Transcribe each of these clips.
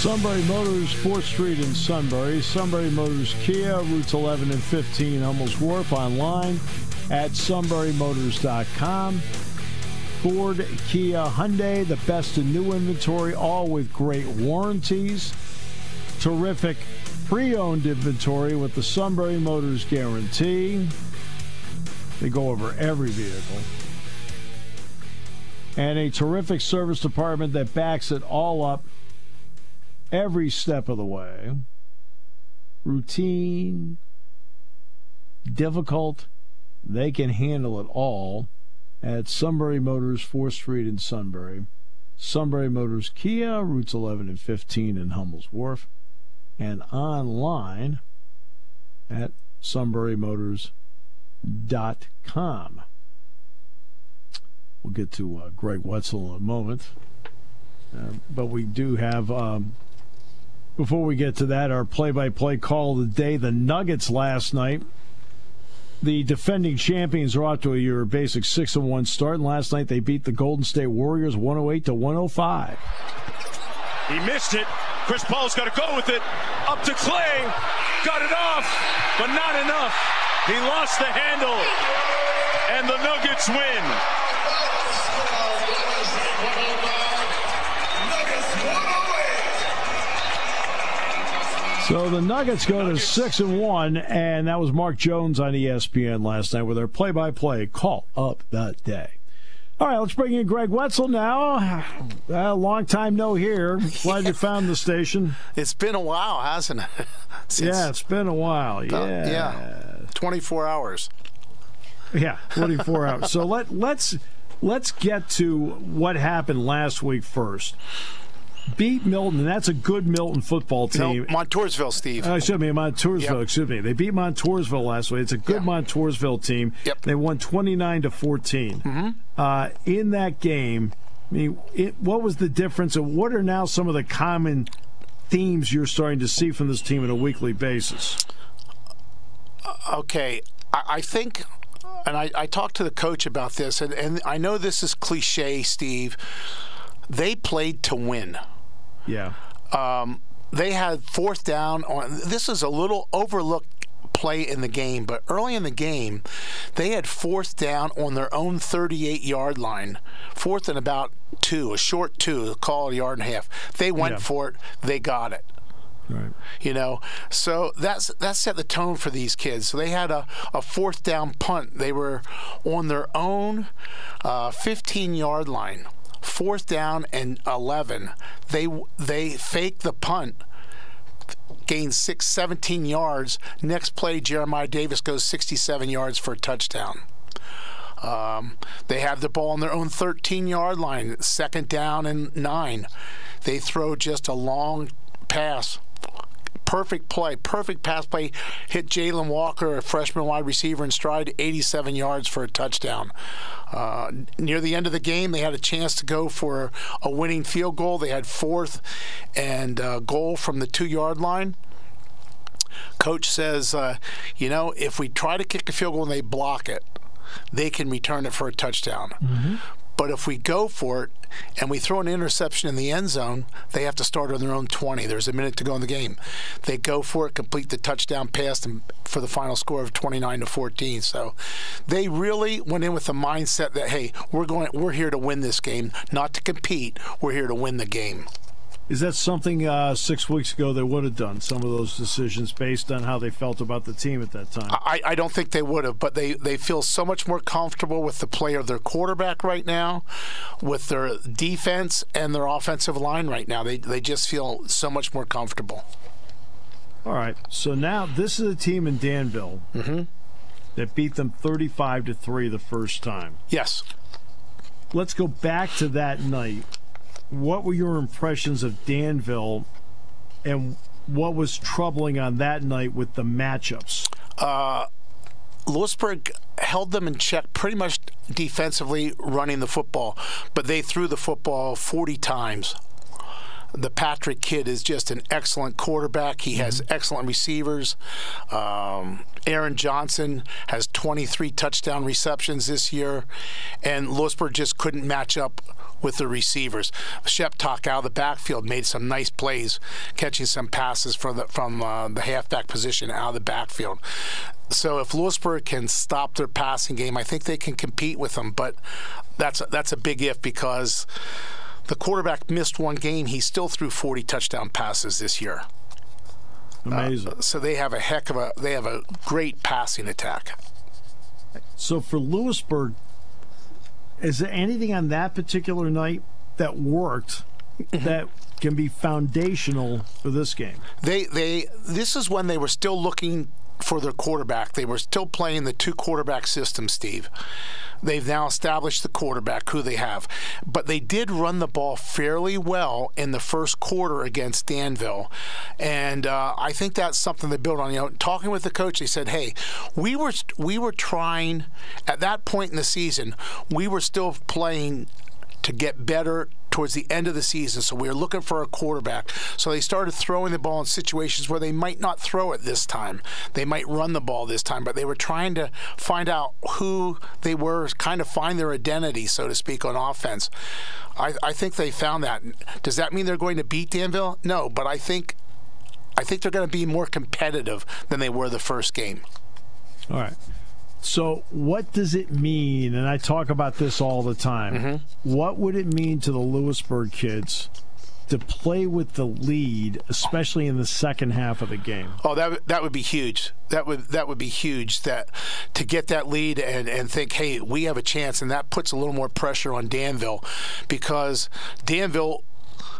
Sunbury Motors, 4th Street in Sunbury. Sunbury Motors Kia, routes 11 and 15, Hummel's Wharf, online at sunburymotors.com. Ford, Kia, Hyundai, the best in new inventory, all with great warranties. Terrific pre owned inventory with the Sunbury Motors guarantee. They go over every vehicle. And a terrific service department that backs it all up every step of the way. Routine, difficult, they can handle it all at Sunbury Motors, 4th Street in Sunbury. Sunbury Motors Kia, routes 11 and 15 in Hummel's Wharf and online at sunburymotors.com. We'll get to uh, Greg Wetzel in a moment. Uh, but we do have, um, before we get to that, our play by play call of the day. The Nuggets last night. The defending champions are off to a your basic 6 and 1 start, and last night they beat the Golden State Warriors 108 to 105. He missed it. Chris Paul's got to go with it. Up to Clay. Got it off, but not enough. He lost the handle. And the Nuggets win. So the Nuggets go to six and one, and that was Mark Jones on ESPN last night with their play-by-play call up that day. All right, let's bring in Greg Wetzel now. A long time no here. Glad you found the station. It's been a while, hasn't it? Since, yeah, it's been a while. Yeah, uh, yeah, twenty-four hours. Yeah, twenty-four hours. So let let's let's get to what happened last week first beat Milton, and that's a good Milton football team. No, Montoursville, Steve. Uh, excuse me, Montoursville. Yep. Excuse me. They beat Montoursville last week. It's a good yeah. Montoursville team. Yep. They won twenty nine to 14 mm-hmm. uh, in that game. I mean, it, what was the difference, and what are now some of the common themes you're starting to see from this team on a weekly basis? Uh, okay, I, I think and I, I, talked to the coach about this, and, and I know this is cliche, Steve. They played to win. Yeah. Um, they had fourth down on. This is a little overlooked play in the game, but early in the game, they had fourth down on their own 38 yard line, fourth and about two, a short two, call a yard and a half. They went yeah. for it, they got it. Right. You know, so that's that set the tone for these kids. So they had a, a fourth down punt. They were on their own uh, 15 yard line fourth down and 11, they they fake the punt, gain six, 17 yards. Next play, Jeremiah Davis goes 67 yards for a touchdown. Um, they have the ball on their own 13 yard line, second down and nine. They throw just a long pass perfect play, perfect pass play, hit Jalen Walker, a freshman wide receiver, in stride, 87 yards for a touchdown. Uh, near the end of the game, they had a chance to go for a winning field goal. They had fourth and uh, goal from the two yard line. Coach says, uh, you know, if we try to kick a field goal and they block it, they can return it for a touchdown. Mm-hmm. But if we go for it and we throw an interception in the end zone, they have to start on their own 20. There's a minute to go in the game. They go for it, complete the touchdown pass for the final score of 29 to 14. So they really went in with the mindset that hey, we're going we're here to win this game, not to compete. We're here to win the game. Is that something uh, six weeks ago they would have done? Some of those decisions based on how they felt about the team at that time. I, I don't think they would have, but they, they feel so much more comfortable with the play of their quarterback right now, with their defense and their offensive line right now. They they just feel so much more comfortable. All right. So now this is a team in Danville mm-hmm. that beat them thirty-five to three the first time. Yes. Let's go back to that night what were your impressions of Danville and what was troubling on that night with the matchups? Uh, Lewisburg held them in check pretty much defensively, running the football, but they threw the football 40 times the Patrick kid is just an excellent quarterback. He has mm-hmm. excellent receivers. Um, Aaron Johnson has 23 touchdown receptions this year, and Lewisburg just couldn't match up with the receivers. Sheptock out of the backfield made some nice plays, catching some passes from the from uh, the halfback position out of the backfield. So if Lewisburg can stop their passing game, I think they can compete with them. But that's a, that's a big if because the quarterback missed one game. He still threw 40 touchdown passes this year. Amazing. Uh, so they have a heck of a they have a great passing attack. So for Lewisburg, is there anything on that particular night that worked mm-hmm. that can be foundational for this game? They they this is when they were still looking for their quarterback. They were still playing the two quarterback system, Steve. They've now established the quarterback who they have. But they did run the ball fairly well in the first quarter against Danville. And uh, I think that's something they built on. You know, talking with the coach, they said, hey, we were, we were trying, at that point in the season, we were still playing to get better towards the end of the season. So we were looking for a quarterback. So they started throwing the ball in situations where they might not throw it this time. They might run the ball this time, but they were trying to find out who they were, kind of find their identity, so to speak, on offense. I, I think they found that. Does that mean they're going to beat Danville? No, but I think I think they're going to be more competitive than they were the first game. All right. So, what does it mean? And I talk about this all the time. Mm-hmm. What would it mean to the Lewisburg kids to play with the lead, especially in the second half of the game? Oh, that that would be huge. That would that would be huge. That to get that lead and and think, hey, we have a chance, and that puts a little more pressure on Danville because Danville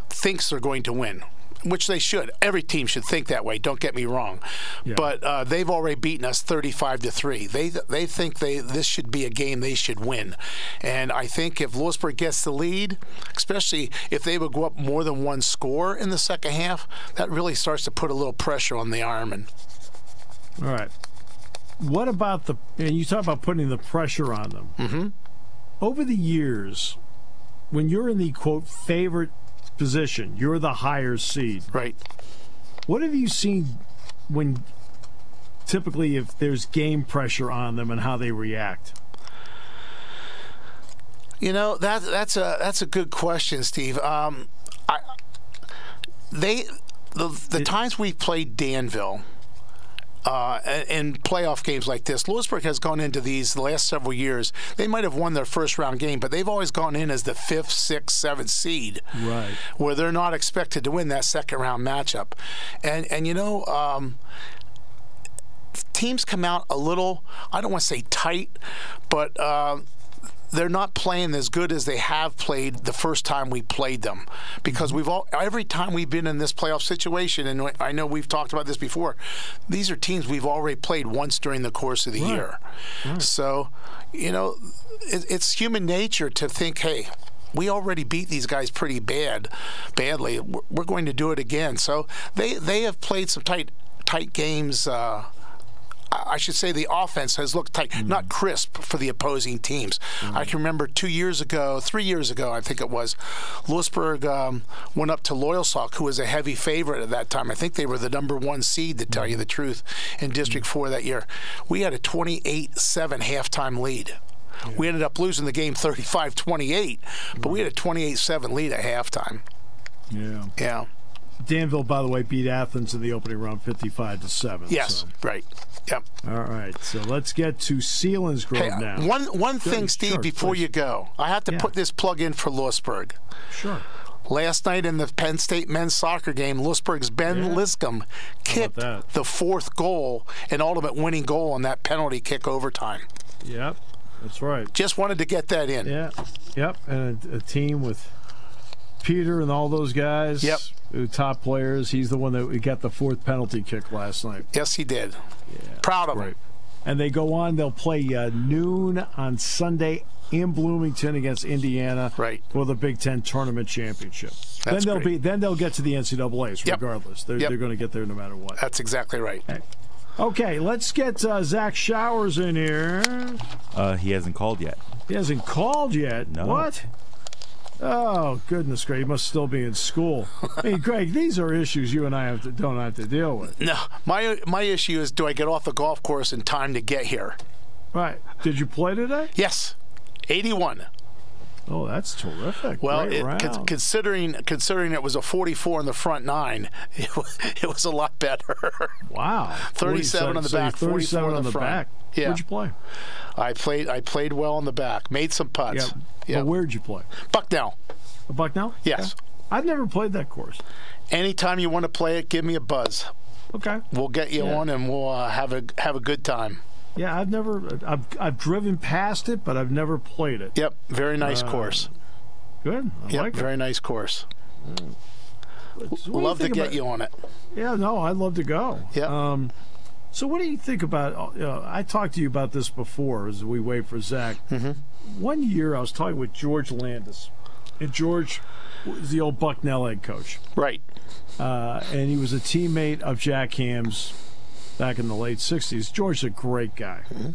thinks they're going to win which they should. Every team should think that way. Don't get me wrong, yeah. but uh, they've already beaten us 35 to three. They they think they this should be a game they should win, and I think if Lewisburg gets the lead, especially if they would go up more than one score in the second half, that really starts to put a little pressure on the Ironmen. All right. What about the? And you talk about putting the pressure on them. Mm-hmm. Over the years, when you're in the quote favorite position. You're the higher seed. Right. What have you seen when typically if there's game pressure on them and how they react? You know that that's a that's a good question, Steve. Um, I they the the it, times we played Danville uh, in playoff games like this. Lewisburg has gone into these the last several years. They might have won their first round game, but they've always gone in as the fifth, sixth, seventh seed, right? Where they're not expected to win that second round matchup. And and you know. Um, teams come out a little, I don't want to say tight, but uh, they're not playing as good as they have played the first time we played them because mm-hmm. we've all every time we've been in this playoff situation and I know we've talked about this before these are teams we've already played once during the course of the right. year right. so you know it, it's human nature to think hey we already beat these guys pretty bad badly we're going to do it again so they they have played some tight tight games uh, I should say the offense has looked tight, mm. not crisp for the opposing teams. Mm. I can remember two years ago, three years ago, I think it was, Lewisburg um, went up to Loyalsock, who was a heavy favorite at that time. I think they were the number one seed, to tell you the truth, in District mm. 4 that year. We had a 28 7 halftime lead. Yeah. We ended up losing the game 35 28, but we had a 28 7 lead at halftime. Yeah. Yeah. Danville, by the way, beat Athens in the opening round 55 to 7. Yes, so. right. Yep. All right. So let's get to Selinsgrove hey, uh, now. One one thing, Steve, sure, before please. you go, I have to yeah. put this plug in for Lewisburg. Sure. Last night in the Penn State men's soccer game, Lewisburg's Ben yeah. Liscomb kicked the fourth goal, an ultimate winning goal on that penalty kick overtime. Yep, that's right. Just wanted to get that in. Yeah, yep, and a, a team with Peter and all those guys. Yep. Top players. He's the one that got the fourth penalty kick last night. Yes, he did. Yeah, Proud of him. And they go on. They'll play uh, noon on Sunday in Bloomington against Indiana Right. for the Big Ten tournament championship. That's then they'll great. be then they'll get to the NCAA's Yep. regardless. They're, Yep. they're going to get there no matter what. That's exactly right. Okay, let's get uh, Zach Showers in here. Uh, he hasn't called yet. He hasn't called yet. No. What? Oh goodness, Greg! He must still be in school. I mean, Greg, these are issues you and I have to, don't have to deal with. No, my my issue is do I get off the golf course in time to get here? Right? Did you play today? Yes, 81. Oh, that's terrific. Well, it, con- considering considering it was a 44 in the front nine, it was, it was a lot better. wow, 37 on the so back, 44 37 on the the front. back. Yeah. Where'd you play? I played I played well in the back, made some putts. Yeah. Where'd you play? Bucknell. A Bucknell? Yes. I've never played that course. Anytime you want to play it, give me a buzz. Okay. We'll get you Yeah. on and we'll uh, have a have a good time. Yeah, I've never. I've I've driven past it, but I've never played it. Yep, very nice course. Good. I Yep, like very nice course. it. So what do you Love to get about- you on it. Yeah, no, I'd love to go. Yeah. Um, so, what do you think about? Uh, I talked to you about this before as we wait for Zach. Mm-hmm. One year, I was talking with George Landis, and George was the old Bucknell head coach, Right. uh, and he was a teammate of Jack Ham's back in the late '60s. George's a great guy, Mm-hmm.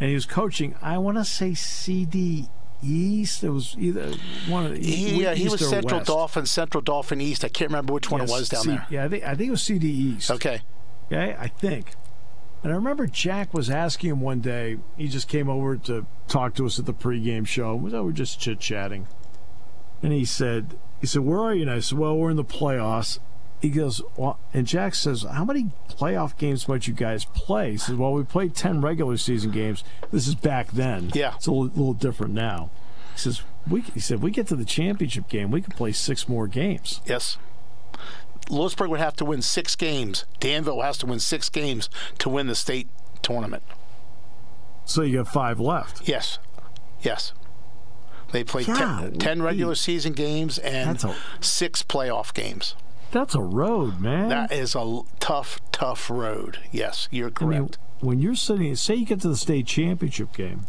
and he was coaching. I want to say CD East. It was either one of the He, yeah, he was Central West. Dauphin, Central Dauphin East. I can't remember which one it was down C- there. Yeah, I think, I think it was CD East. Okay. Okay, I think. And I remember Jack was asking him one day. He just came over to talk to us at the pregame show. We were just chit chatting, and he said, "He said, where are you?" And I said, "Well, we're in the playoffs." He goes, well, and Jack says, "How many playoff games might you guys play?" He says, "Well, we played ten regular season games. This is back then. Yeah. it's a little, little different now." He says, "We," he said, "We get to the championship game, we could play six more games." Yes. Lewisburg would have to win six games. Danville has to win six games to win the state tournament. So you got five left. Yes. Yes. They played. 10, 10 regular season games and a- six playoff games. That's a road, man. That is a tough, tough road. Yes, you're I mean, correct. when you're sitting, say you get to the state championship game,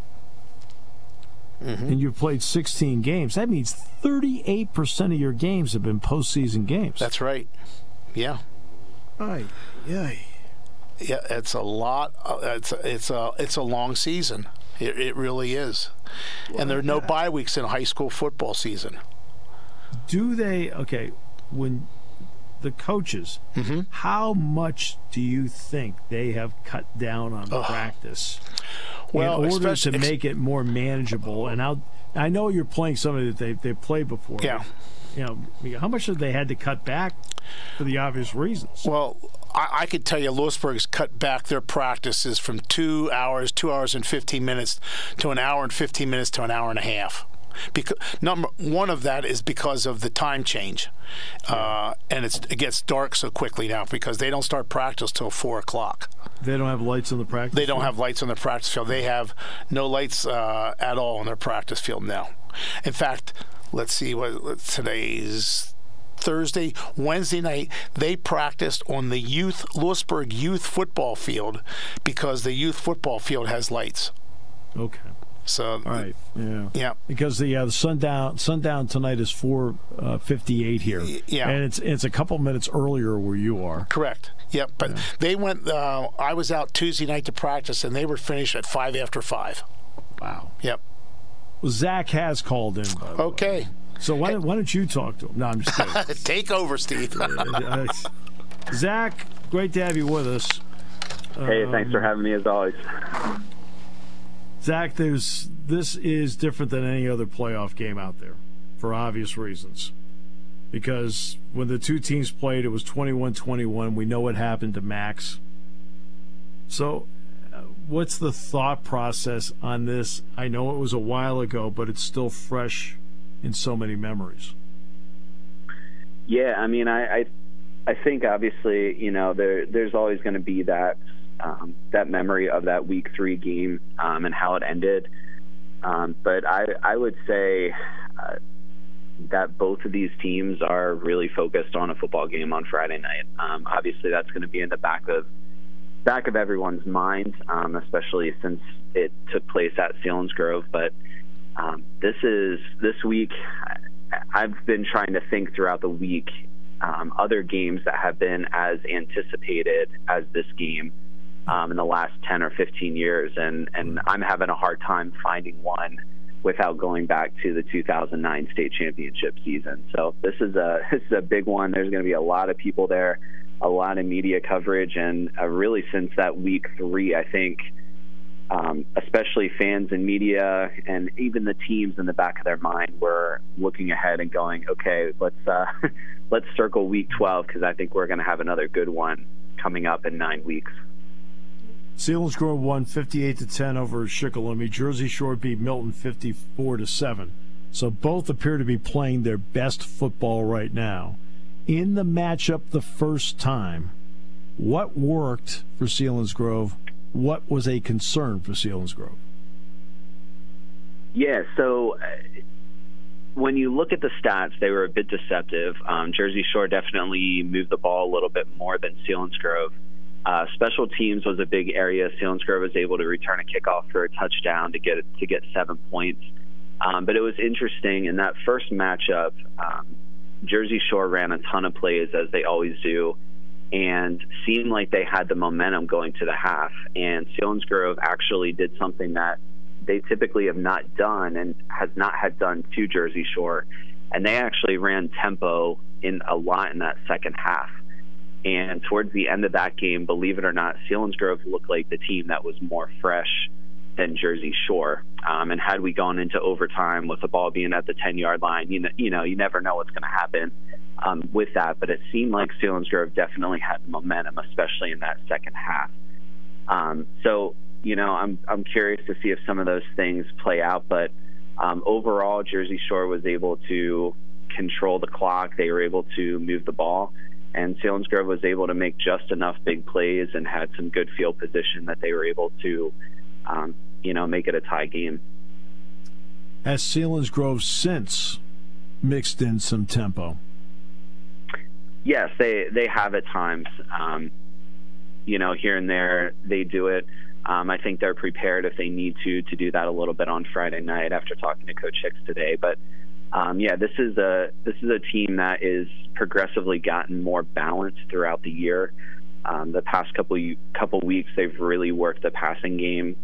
Mm-hmm. and you've played 16 games, that means 38% of your games have been postseason games. That's right. Yeah. Aye, aye. Yeah, it's a lot. Uh, it's a, it's a it's a long season. It, it really is. and there are no bye weeks in high school football season. Do they, okay, when the coaches, Mm-hmm. how much do you think they have cut down on practice Well, in order to make it more manageable? And how, I know you're playing somebody that they, they've played before. Yeah. You know, how much have they had to cut back for the obvious reasons? Well, I, I could tell you Lewisburg's cut back their practices from two hours, two hours and 15 minutes to an hour and 15 minutes to an hour and a half. Because number one of that is because of the time change, uh, and it's, it gets dark so quickly now because they don't start practice till four o'clock. They don't have lights on the practice. They don't field? have lights on their practice field. They have no lights uh, at all on their practice field now. In fact, let's see what what today's Thursday, Wednesday night, they practiced on the youth Lewisburg youth football field because the youth football field has lights. Okay. So, right, Yeah. yeah, Because the uh, the sundown sundown tonight is four uh, fifty eight here. yeah. And it's it's a couple minutes earlier where you are. correct. Yep, but they went. Uh, I was out Tuesday night to practice, and they were finished at five after five. Wow. Yep. Well, Zach has called in. By the way. Okay, So why don't, why don't you talk to him? No, I'm just kidding. take over, Steve. Zach, great to have you with us. Hey, thanks for having me as always. Zach, there's this is different than any other playoff game out there for obvious reasons. Because when the two teams played, it was 21 21. We know what happened to Max. So, uh, what's the thought process on this? I know it was a while ago, but it's still fresh in so many memories. Yeah, I mean, I, I, I think obviously, you know, there, there's always going to be that, um, that memory of that Week Three game um, and how it ended. Um, but I, I would say uh, that both of these teams are really focused on a football game on Friday night. Um, obviously, that's going to be in the back of back of everyone's mind, um, especially since it took place at Selinsgrove. But um, this is this week. I've been trying to think throughout the week um, other games that have been as anticipated as this game um, in the last 10 or 15 years, and and I'm having a hard time finding one without going back to the 2009 state championship season. So this is a this is a big one. There's going to be a lot of people there, a lot of media coverage, and uh, really since that week three, I think um, especially fans and media and even the teams in the back of their mind were looking ahead and going, okay, let's uh, let's circle week 12 because I think we're going to have another good one coming up in nine weeks. Selinsgrove won 58 to 10 over Shikellamy. Jersey Shore beat Milton 54 to 7. So both appear to be playing their best football right now. In the matchup the first time, what worked for Selinsgrove what was a concern for Selinsgrove? Yeah, so uh, when you look at the stats, they were a bit deceptive. Um, Jersey Shore definitely moved the ball a little bit more than Selinsgrove. Uh, special teams was a big area. Selinsgrove was able to return a kickoff for a touchdown to get to get seven points. Um, but it was interesting in that first matchup. Um, Jersey Shore ran a ton of plays as they always do, and seemed like they had the momentum going to the half. And Selinsgrove actually did something that they typically have not done and has not had done to Jersey Shore. And they actually ran tempo in a lot in that second half. And towards the end of that game, believe it or not, Selinsgrove looked like the team that was more fresh than Jersey Shore. Um, and had we gone into overtime with the ball being at the 10 yard line, you know, you know, you never know what's going to happen um, with that. But it seemed like Selinsgrove definitely had momentum, especially in that second half. Um, so, you know, I'm I'm curious to see if some of those things play out. But um, overall, Jersey Shore was able to control the clock. They were able to move the ball. And Selinsgrove was able to make just enough big plays and had some good field position that they were able to, um, you know, make it a tie game. Has grove since mixed in some tempo? yes, they they have at times. Um, you know, here and there they do it. Um, I think they're prepared if they need to to do that a little bit on Friday night after talking to Coach Hicks today. But um, yeah, this is a this is a team that is progressively gotten more balanced throughout the year. Um, the past couple couple weeks, they've really worked the passing game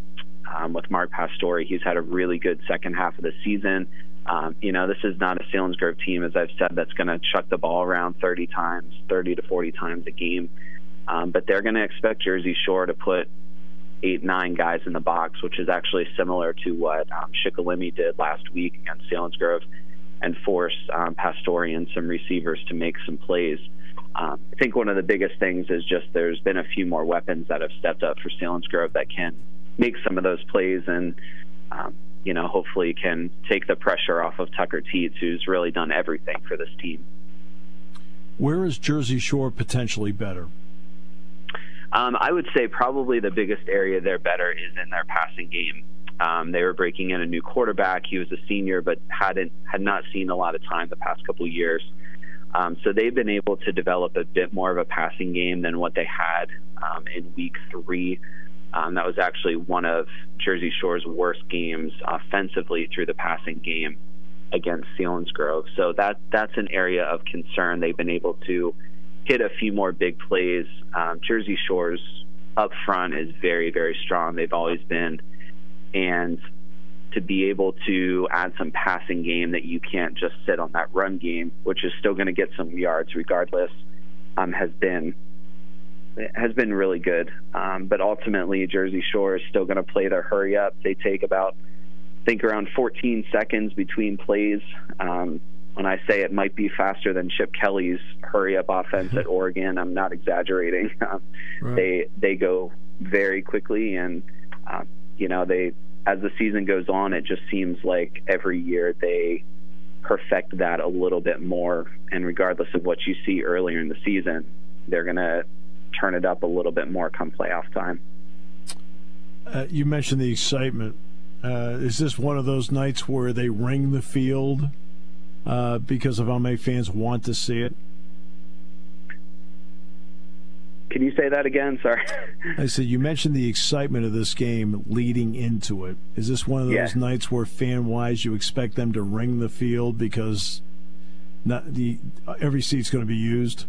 um, with Mark Pastore. He's had a really good second half of the season. Um, you know, this is not a Selinsgrove team, as I've said, that's going to chuck the ball around 30 times, 30 to 40 times a game. Um, but they're going to expect Jersey Shore to put eight, nine guys in the box, which is actually similar to what um, Shikellamy did last week against Selinsgrove and force um, and some receivers to make some plays. Um, I think one of the biggest things is just there's been a few more weapons that have stepped up for Selinsgrove that can make some of those plays and um, you know, hopefully can take the pressure off of Tucker Teets, who's really done everything for this team. Where is Jersey Shore potentially better? Um, I would say probably the biggest area they're better is in their passing game. Um, they were breaking in a new quarterback. He was a senior, but hadn't had not seen a lot of time the past couple years. Um, so they've been able to develop a bit more of a passing game than what they had um, in week three. Um, that was actually one of Jersey Shore's worst games offensively through the passing game against Selinsgrove. So that that's an area of concern. They've been able to hit a few more big plays. Um, Jersey Shore's up front is very very strong. They've always been, and to be able to add some passing game that you can't just sit on that run game, which is still going to get some yards regardless, um, has been has been really good. Um, but ultimately, Jersey Shore is still going to play their hurry up. They take about, I think, around 14 seconds between plays. Um, when I say it might be faster than Chip Kelly's hurry up offense at Oregon, I'm not exaggerating. Um, right. They they go very quickly, and um, you know they as the season goes on, it just seems like every year they perfect that a little bit more. And regardless of what you see earlier in the season, they're going to turn it up a little bit more come playoff time. Uh, you mentioned the excitement. Uh, is this one of those nights where they ring the field uh, because of how many fans want to see it? can you say that again? Sorry. I said you mentioned the excitement of this game leading into it. Is this one of those Yeah. nights where fan wise you expect them to ring the field because not the every seat's going to be used?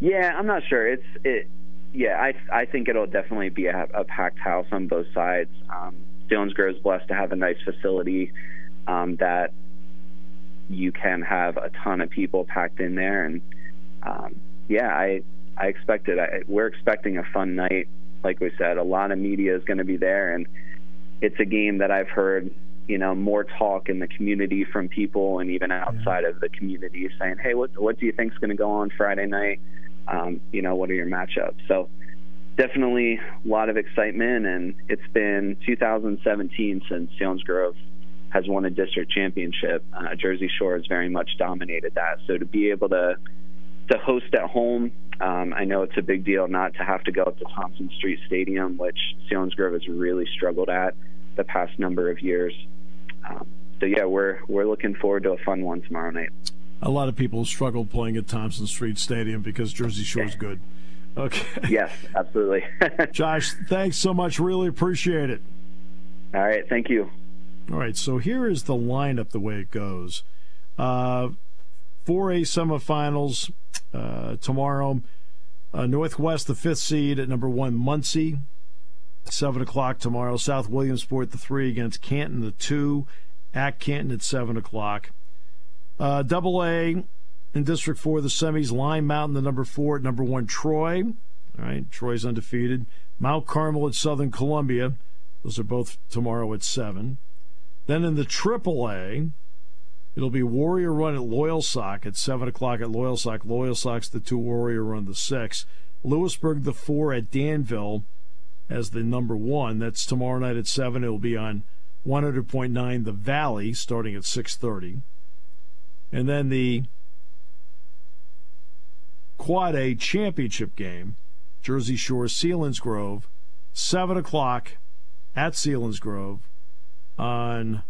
Yeah, I'm not sure. It's it. Yeah, I I think it'll definitely be a, a packed house on both sides. Um, Jones Grove's blessed to have a nice facility um, that you can have a ton of people packed in there, and um, yeah, I I expect it. I, we're expecting a fun night. Like we said, a lot of media is going to be there, and it's a game that I've heard you know more talk in the community from people and even outside of the community saying, "Hey, what what do you think's going to go on Friday night? Um, you know, what are your matchups?" So definitely a lot of excitement, and it's been 2017 since Jones Grove has won a district championship. Uh, Jersey Shore has very much dominated that. So to be able to to host at home, um, I know it's a big deal not to have to go up to Thompson Street Stadium, which Jones Grove has really struggled at the past number of years. Um, so yeah, we're we're looking forward to a fun one tomorrow night. A lot of people struggle playing at Thompson Street Stadium because Jersey Shore's good. Okay. Yes, absolutely. Josh, thanks so much. Really appreciate it. All right, thank you. All right, so here is the lineup the way it goes. Uh, 4A semifinals uh, tomorrow. Uh, Northwest, the fifth seed at number one, Muncy. 7 o'clock tomorrow. South Williamsport, the three against Canton, the two at Canton at 7 o'clock. Uh, double A in District 4, the semis, Line Mountain, the number four at number one, Troy. All right, Troy's undefeated. Mount Carmel at Southern Columbia. Those are both tomorrow at 7. Then in the Triple A, it'll be Warrior Run at Loyalsock at 7 o'clock at Loyalsock. Loyal Sock's the two, Warrior Run the 6. Lewisburg the 4 at Danville as the number 1. That's tomorrow night at 7. It'll be on 100.9 The Valley starting at 6.30. And then the Quad A championship game, Jersey Shore, Selinsgrove, 7 o'clock at Selinsgrove on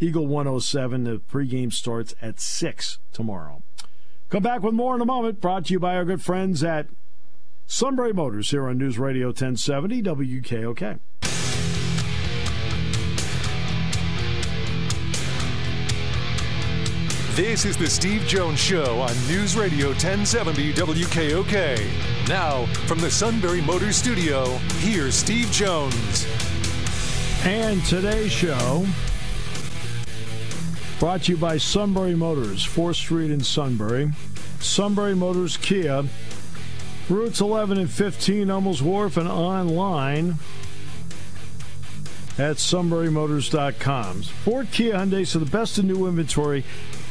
Eagle 107. The pregame starts at 6 tomorrow. Come back with more in a moment, brought to you by our good friends at Sunbury Motors here on News Radio 1070 WKOK. This is the Steve Jones Show on News Radio 1070 WKOK. Now, from the Sunbury Motors Studio, here's Steve Jones. And today's show brought to you by Sunbury Motors, 4th Street in Sunbury. Sunbury Motors Kia, routes 11 and 15, Hummels Wharf, and online at sunburymotors.com. Ford Kia Hyundai, so the best in new inventory.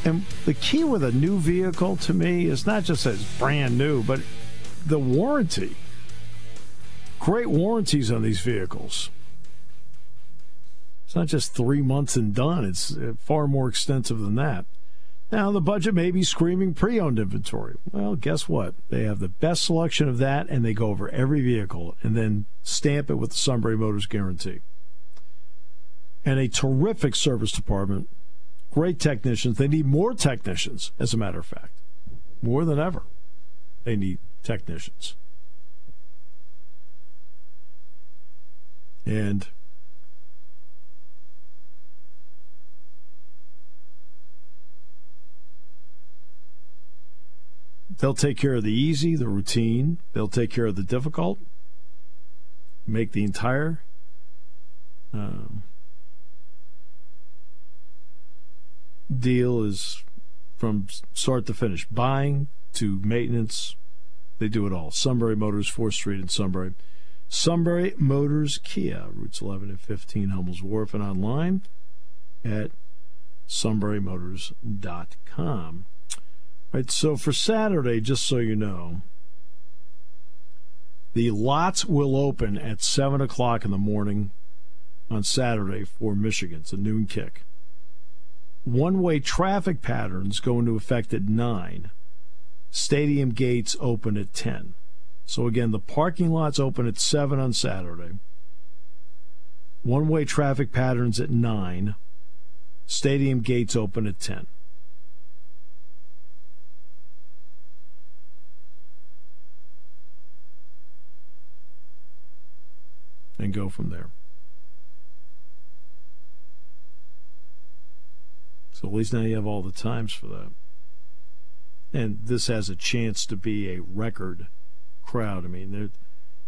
And the key with a new vehicle to me is not just that it's brand new, but the warranty. Great warranties on these vehicles. It's not just three months and done. It's uh, far more extensive than that. Now, the budget may be screaming pre owned inventory. Well, guess what? They have the best selection of that, and they go over every vehicle and then stamp it with the Sunbury Motors guarantee. And a terrific service department. Great technicians. They need more technicians, as a matter of fact. More than ever, they need technicians. And They'll take care of the easy, the routine. They'll take care of the difficult. Make the entire um, deal is from start to finish, buying to maintenance. They do it all. Sunbury Motors, 4th Street in Sunbury. Sunbury Motors Kia, routes 11 and 15, Hummels Wharf, and online at sunburymotors.com. Right, so for Saturday, just so you know, the lots will open at 7 o'clock in the morning on Saturday for Michigan. It's a noon kick. One way traffic patterns go into effect at 9. Stadium gates open at 10. So again, the parking lots open at 7 on Saturday. One way traffic patterns at 9. Stadium gates open at 10. And go from there. So at least now you have all the times for that. And this has a chance to be a record crowd. I mean,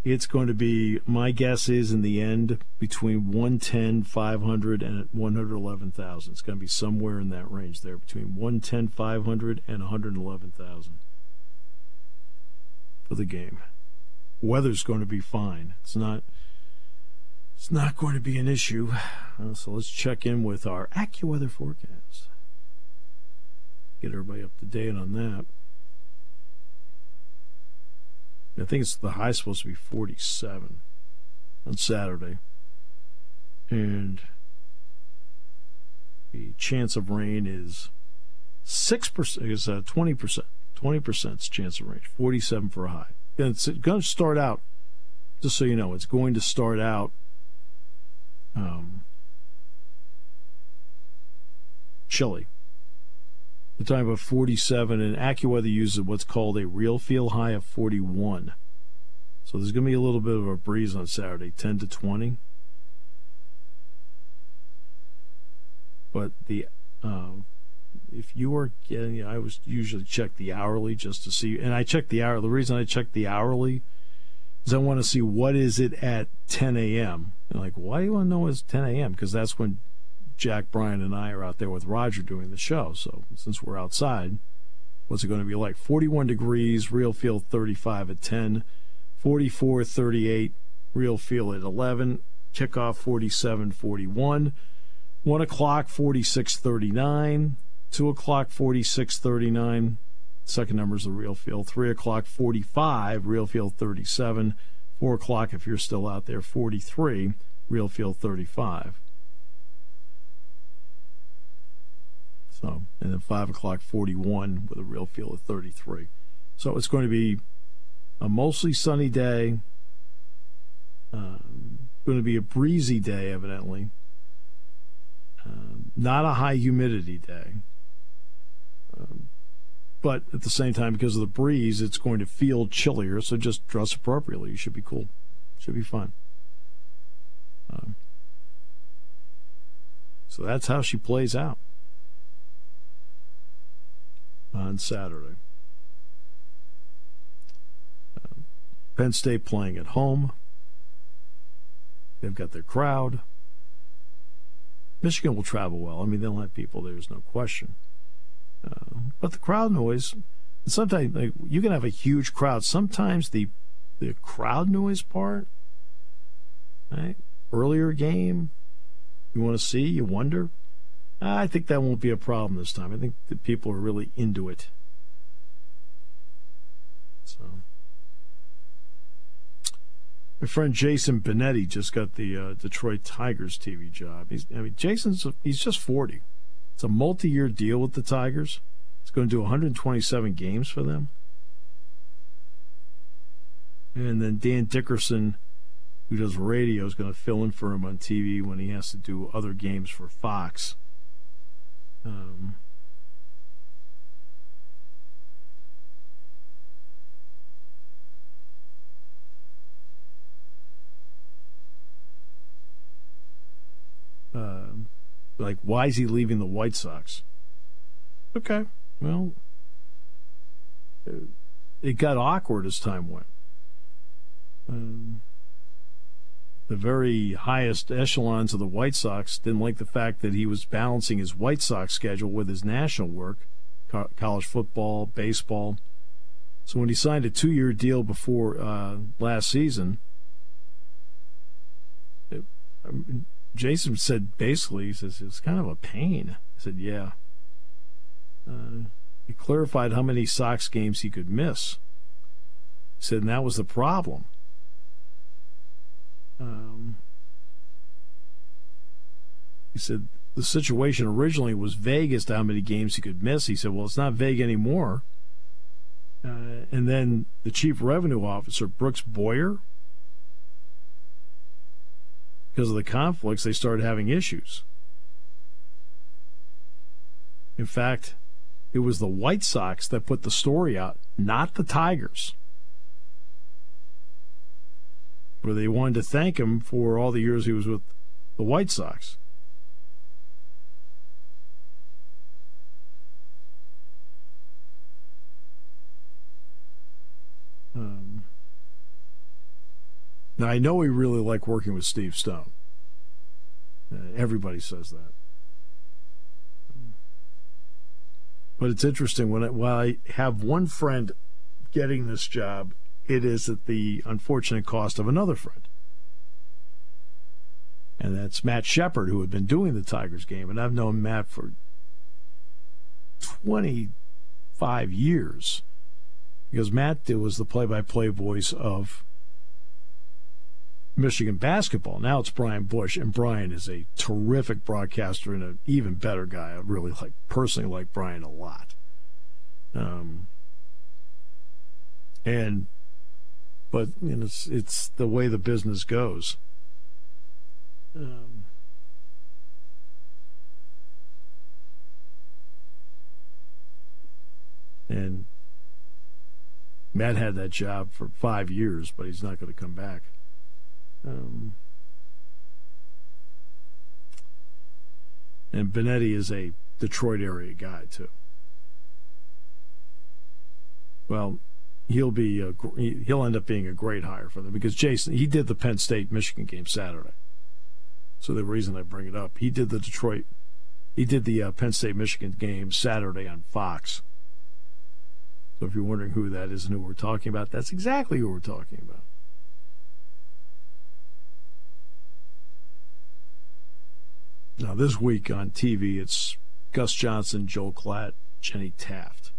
it's going to be, my guess is in the end, between 110, 500, and 111,000. It's going to be somewhere in that range there, between 110, 500, and 111,000 for the game. Weather's going to be fine. It's not. It's not going to be an issue. Uh, so let's check in with our AccuWeather forecast. Get everybody up to date on that. I think it's the high supposed to be 47 on Saturday. And the chance of rain is 6% is uh, 20%. 20% chance of rain, 47 for a high. And it's going to start out, just so you know, it's going to start out um, chilly. We're talking about 47, and AccuWeather uses what's called a real feel high of 41. So there's going to be a little bit of a breeze on Saturday, 10 to 20. But the uh, if you are getting, I was usually check the hourly just to see, and I check the hour. The reason I check the hourly is I want to see what is it at 10 a.m. And like, why do you want to know it's 10 a.m.? Because that's when Jack, Brian, and I are out there with Roger doing the show. So since we're outside, what's it going to be like? 41 degrees, real feel 35 at 10, 44, 38, real feel at 11, kickoff 47, 41. 1 o'clock, 46, 39. 2 o'clock, 46 39. Second number is the real feel. 3 o'clock, 45, real feel 37. 4 o'clock, if you're still out there, 43, real feel 35. So, and then 5 o'clock, 41 with a real feel of 33. So it's going to be a mostly sunny day. Um, going to be a breezy day, evidently. Um, not a high humidity day. Um, but at the same time, because of the breeze, it's going to feel chillier. So just dress appropriately. You should be cool. Should be fine. Um, so that's how she plays out on Saturday. Uh, Penn State playing at home. They've got their crowd. Michigan will travel well. I mean, they'll have people. There's no question. Uh, but the crowd noise, sometimes like, you can have a huge crowd. Sometimes the the crowd noise part, right? Earlier game, you want to see, you wonder. I think that won't be a problem this time. I think the people are really into it. So, my friend Jason Benetti just got the uh, Detroit Tigers TV job. He's, I mean, Jason's he's just forty. It's a multi year deal with the Tigers. It's going to do 127 games for them. And then Dan Dickerson, who does radio, is going to fill in for him on TV when he has to do other games for Fox. Um, uh, like, why is he leaving the White Sox? Okay, well, it got awkward as time went. Um, the very highest echelons of the White Sox didn't like the fact that he was balancing his White Sox schedule with his national work, co- college football, baseball. So when he signed a two-year deal before uh, last season, it, I mean, Jason said basically, he says, it's kind of a pain. I said, yeah. Uh, he clarified how many Sox games he could miss. He said, and that was the problem. Um, he said, the situation originally was vague as to how many games he could miss. He said, well, it's not vague anymore. Uh, and then the chief revenue officer, Brooks Boyer, because of the conflicts, they started having issues. In fact, it was the White Sox that put the story out, not the Tigers. where they wanted to thank him for all the years he was with the White Sox. Um, now, I know he really liked working with Steve Stone. Uh, everybody says that. But it's interesting when I, while I have one friend getting this job, it is at the unfortunate cost of another friend. And that's Matt Shepard, who had been doing the Tigers game. And I've known Matt for 25 years because Matt was the play by play voice of Michigan basketball. Now it's Brian Bush, and Brian is a terrific broadcaster and an even better guy. I really like personally like Brian a lot. Um, and but you know, it's it's the way the business goes. Um, and Matt had that job for five years, but he's not going to come back. Um, and Benetti is a Detroit area guy too. Well, he'll be a, he'll end up being a great hire for them because Jason he did the Penn State Michigan game Saturday. So the reason I bring it up, he did the Detroit, he did the uh, Penn State Michigan game Saturday on Fox. So if you're wondering who that is and who we're talking about, that's exactly who we're talking about. Now, this week on TV, it's Gus Johnson, Joel Klatt, Jenny Taft.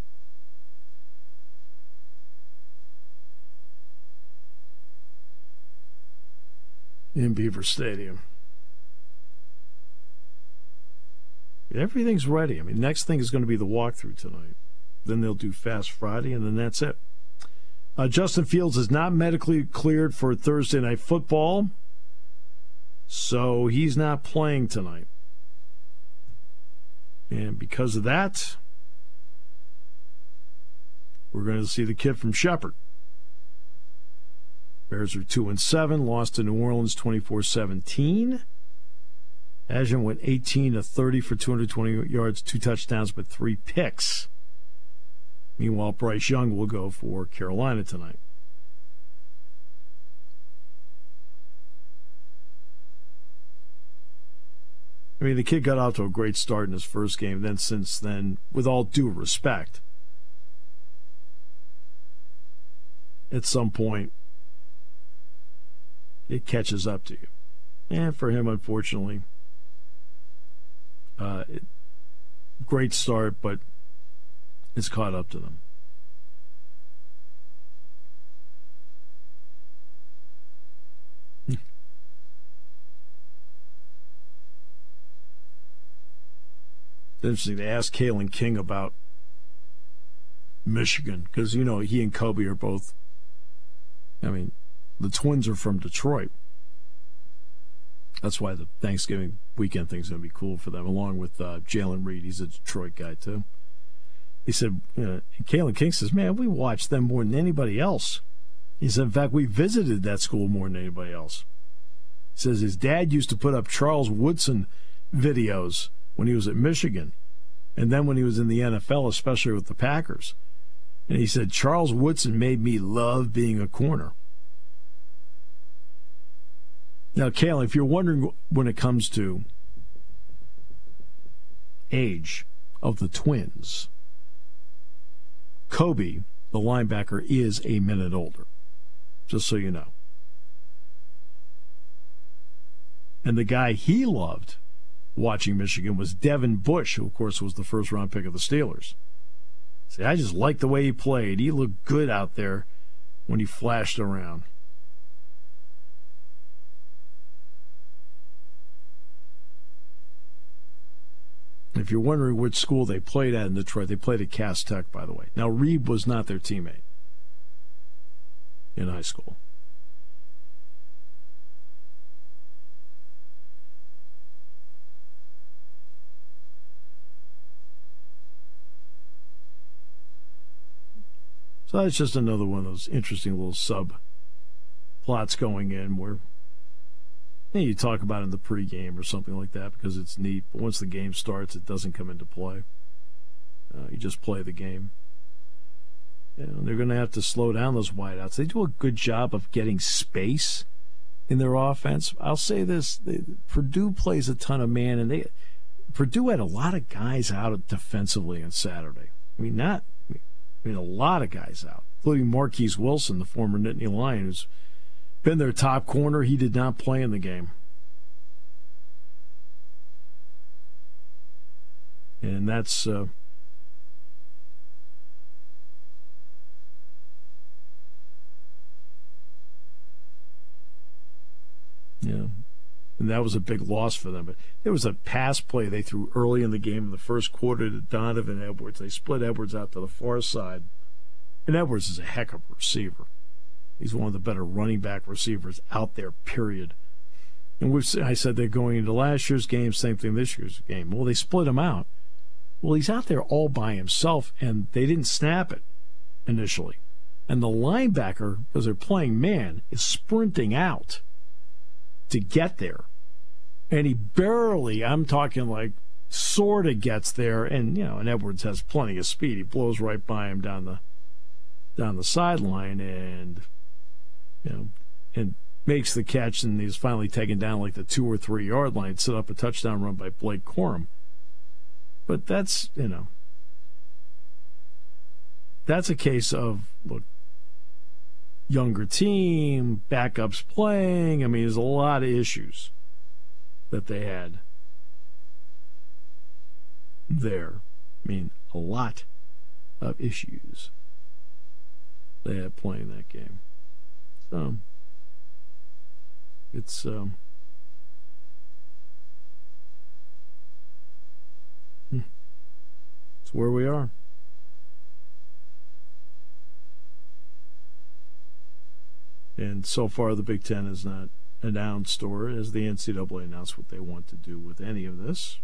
In Beaver Stadium. Everything's ready. I mean, next thing is going to be the walkthrough tonight. Then they'll do Fast Friday, and then that's it. Uh, Justin Fields is not medically cleared for Thursday night football, so he's not playing tonight. And because of that, we're going to see the kid from Shepherd. Bears are 2 and 7, lost to New Orleans 24 17. Bagent went 18 to 30 for 220 yards, two touchdowns, but three picks. Meanwhile, Bryce Young will go for Carolina tonight. I mean, the kid got off to a great start in his first game. Then, since then, with all due respect, at some point, it catches up to you. And for him, unfortunately, uh, it, great start, but it's caught up to them. Interesting to ask Kalen King about Michigan because you know he and Kobe are both. I mean, the twins are from Detroit. That's why the Thanksgiving weekend thing's going to be cool for them, along with uh, Jaylen Reed. He's a Detroit guy too. He said, you know, Kalen King says, "Man, we watch them more than anybody else." He said, "In fact, we visited that school more than anybody else." He says his dad used to put up Charles Woodson videos when he was at Michigan, and then when he was in the NFL, especially with the Packers. And he said, Charles Woodson made me love being a corner. Now, Kale, if you're wondering when it comes to age of the twins, Kobe, the linebacker, is a minute older, just so you know. And the guy he loved watching Michigan was Devin Bush, who, of course, was the first round pick of the Steelers. See, I just liked the way he played. He looked good out there when he flashed around. If you're wondering which school they played at in Detroit, they played at Cass Tech, by the way. Now, Reed was not their teammate in high school. So that's just another one of those interesting little sub plots going in where you, know, you talk about it in the pregame or something like that because it's neat. But once the game starts, it doesn't come into play. Uh, you just play the game. Know, they're going to have to slow down those wideouts. They do a good job of getting space in their offense. I'll say this: they, Purdue plays a ton of man, and they Purdue had a lot of guys out defensively on Saturday. I mean, not Mean a lot of guys out, including Marquis Wilson, the former Nittany Lion, who's been their top corner. He did not play in the game. And that's uh, Yeah. And that was a big loss for them. But there was a pass play they threw early in the game in the first quarter to Donovan Edwards. They split Edwards out to the far side. And Edwards is a heck of a receiver. He's one of the better running back receivers out there, period. And we've, I said they're going into last year's game, same thing this year's game. Well, they split him out. Well, he's out there all by himself, and they didn't snap it initially. And the linebacker, because they're playing man, is sprinting out to get there. And he barely, I'm talking like sort of gets there and you know, and Edwards has plenty of speed. He blows right by him down the down the sideline and you know and makes the catch and he's finally taken down like the two or three yard line, set up a touchdown run by Blake Corum. But that's you know that's a case of look younger team, backups playing. I mean, there's a lot of issues that they had there. I mean, a lot of issues they had playing that game. So it's um, hmm, it's where we are. And so far, the Big Ten has not announced or has the NCAA announced what they want to do with any of this.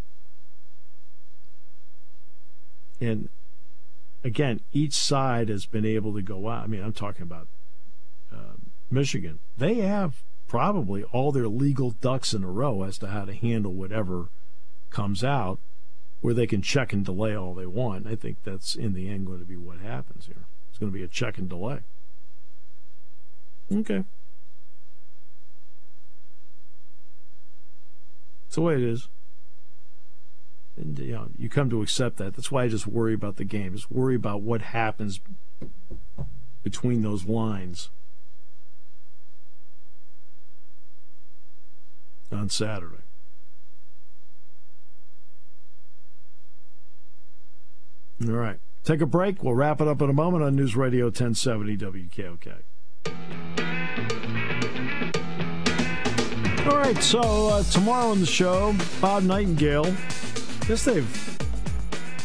And again, each side has been able to go out. I mean, I'm talking about uh, Michigan. They have probably all their legal ducks in a row as to how to handle whatever comes out, where they can check and delay all they want. I think that's in the end going to be what happens here. It's going to be a check and delay. Okay. The way it is. And you, know, you come to accept that. That's why I just worry about the game. Just worry about what happens between those lines on Saturday. All right. Take a break. We'll wrap it up in a moment on News Radio 1070 WKOK. All right, so uh, tomorrow on the show, Bob Nightingale. I guess they've.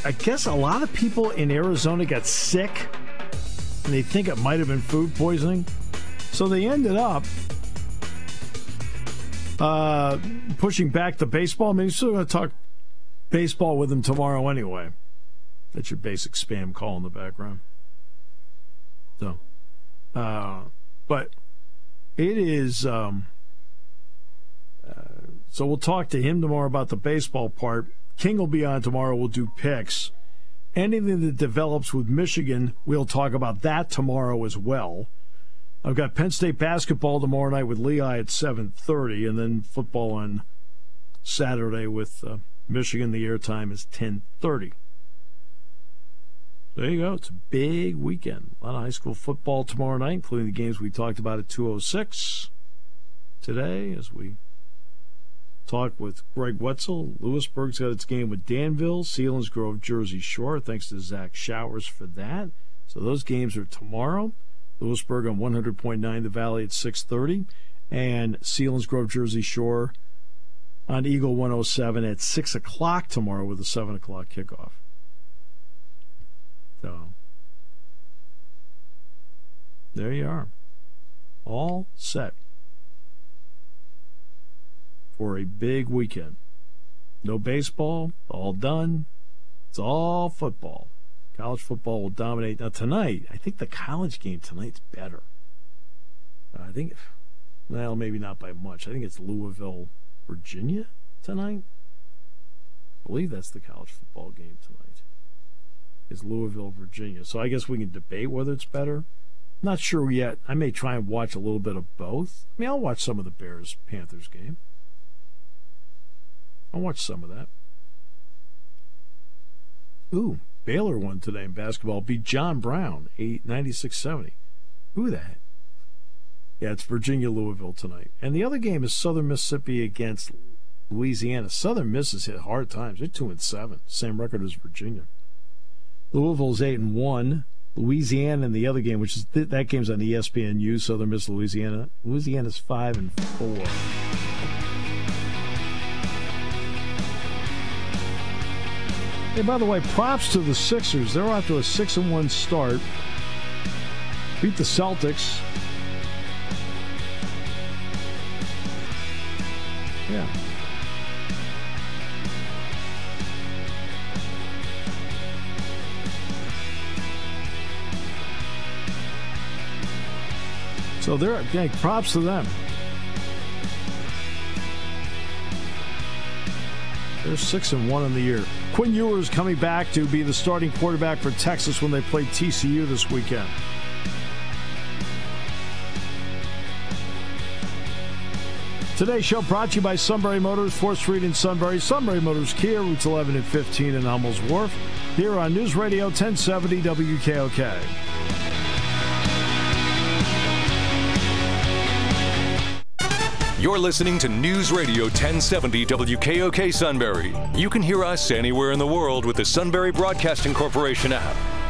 I guess a lot of people in Arizona got sick, and they think it might have been food poisoning. So they ended up uh, pushing back the baseball. I mean, you're still going to talk baseball with him tomorrow anyway. That's your basic spam call in the background. So, uh, but it is. Um, so we'll talk to him tomorrow about the baseball part. King will be on tomorrow. We'll do picks. Anything that develops with Michigan, we'll talk about that tomorrow as well. I've got Penn State basketball tomorrow night with Lehigh at 7:30, and then football on Saturday with uh, Michigan. The airtime is 10:30. There you go. It's a big weekend. A lot of high school football tomorrow night, including the games we talked about at 206 today as we talk with Greg Wetzel. Lewisburg's got its game with Danville, Sealands Selinsgrove, Jersey Shore. Thanks to Zach Showers for that. So those games are tomorrow. Lewisburg on 100.9 The Valley at 6:30, and Sealands Selinsgrove, Jersey Shore on Eagle 107 at 6 o'clock tomorrow with a 7 o'clock kickoff. So there you are. All set for a big weekend. No baseball, all done. It's all football. College football will dominate. Now, tonight, I think the college game tonight's better. I think Well, maybe not by much. I think it's Louisville, Virginia tonight. I believe that's the college football game tonight. Is Louisville, Virginia. So I guess we can debate whether it's better. Not sure yet. I may try and watch a little bit of both. I mean, I'll watch some of the Bears Panthers game. I'll watch some of that. Ooh, Baylor won today in basketball. Beat John Brown, 96 70. Who that? Yeah, it's Virginia Louisville tonight. And the other game is Southern Mississippi against Louisiana. Southern Miss has hit hard times. They're 2 and 7, same record as Virginia. Louisville's 8 and 1. Louisiana in the other game, which is th- that game's on ESPNU, Southern Miss Louisiana. Louisiana's 5 and 4. Hey, by the way, props to the Sixers. They're off to a 6 and 1 start. Beat the Celtics. Yeah. So they're yeah, props to them. They're six and one in the year. Quinn Ewers coming back to be the starting quarterback for Texas when they play TCU this weekend. Today's show brought to you by Sunbury Motors, 4th Street in Sunbury, Sunbury Motors Kia, routes 11 and 15 in Hummels Wharf, here on News Radio 1070 WKOK. You're listening to News Radio 1070 WKOK Sunbury. You can hear us anywhere in the world with the Sunbury Broadcasting Corporation app.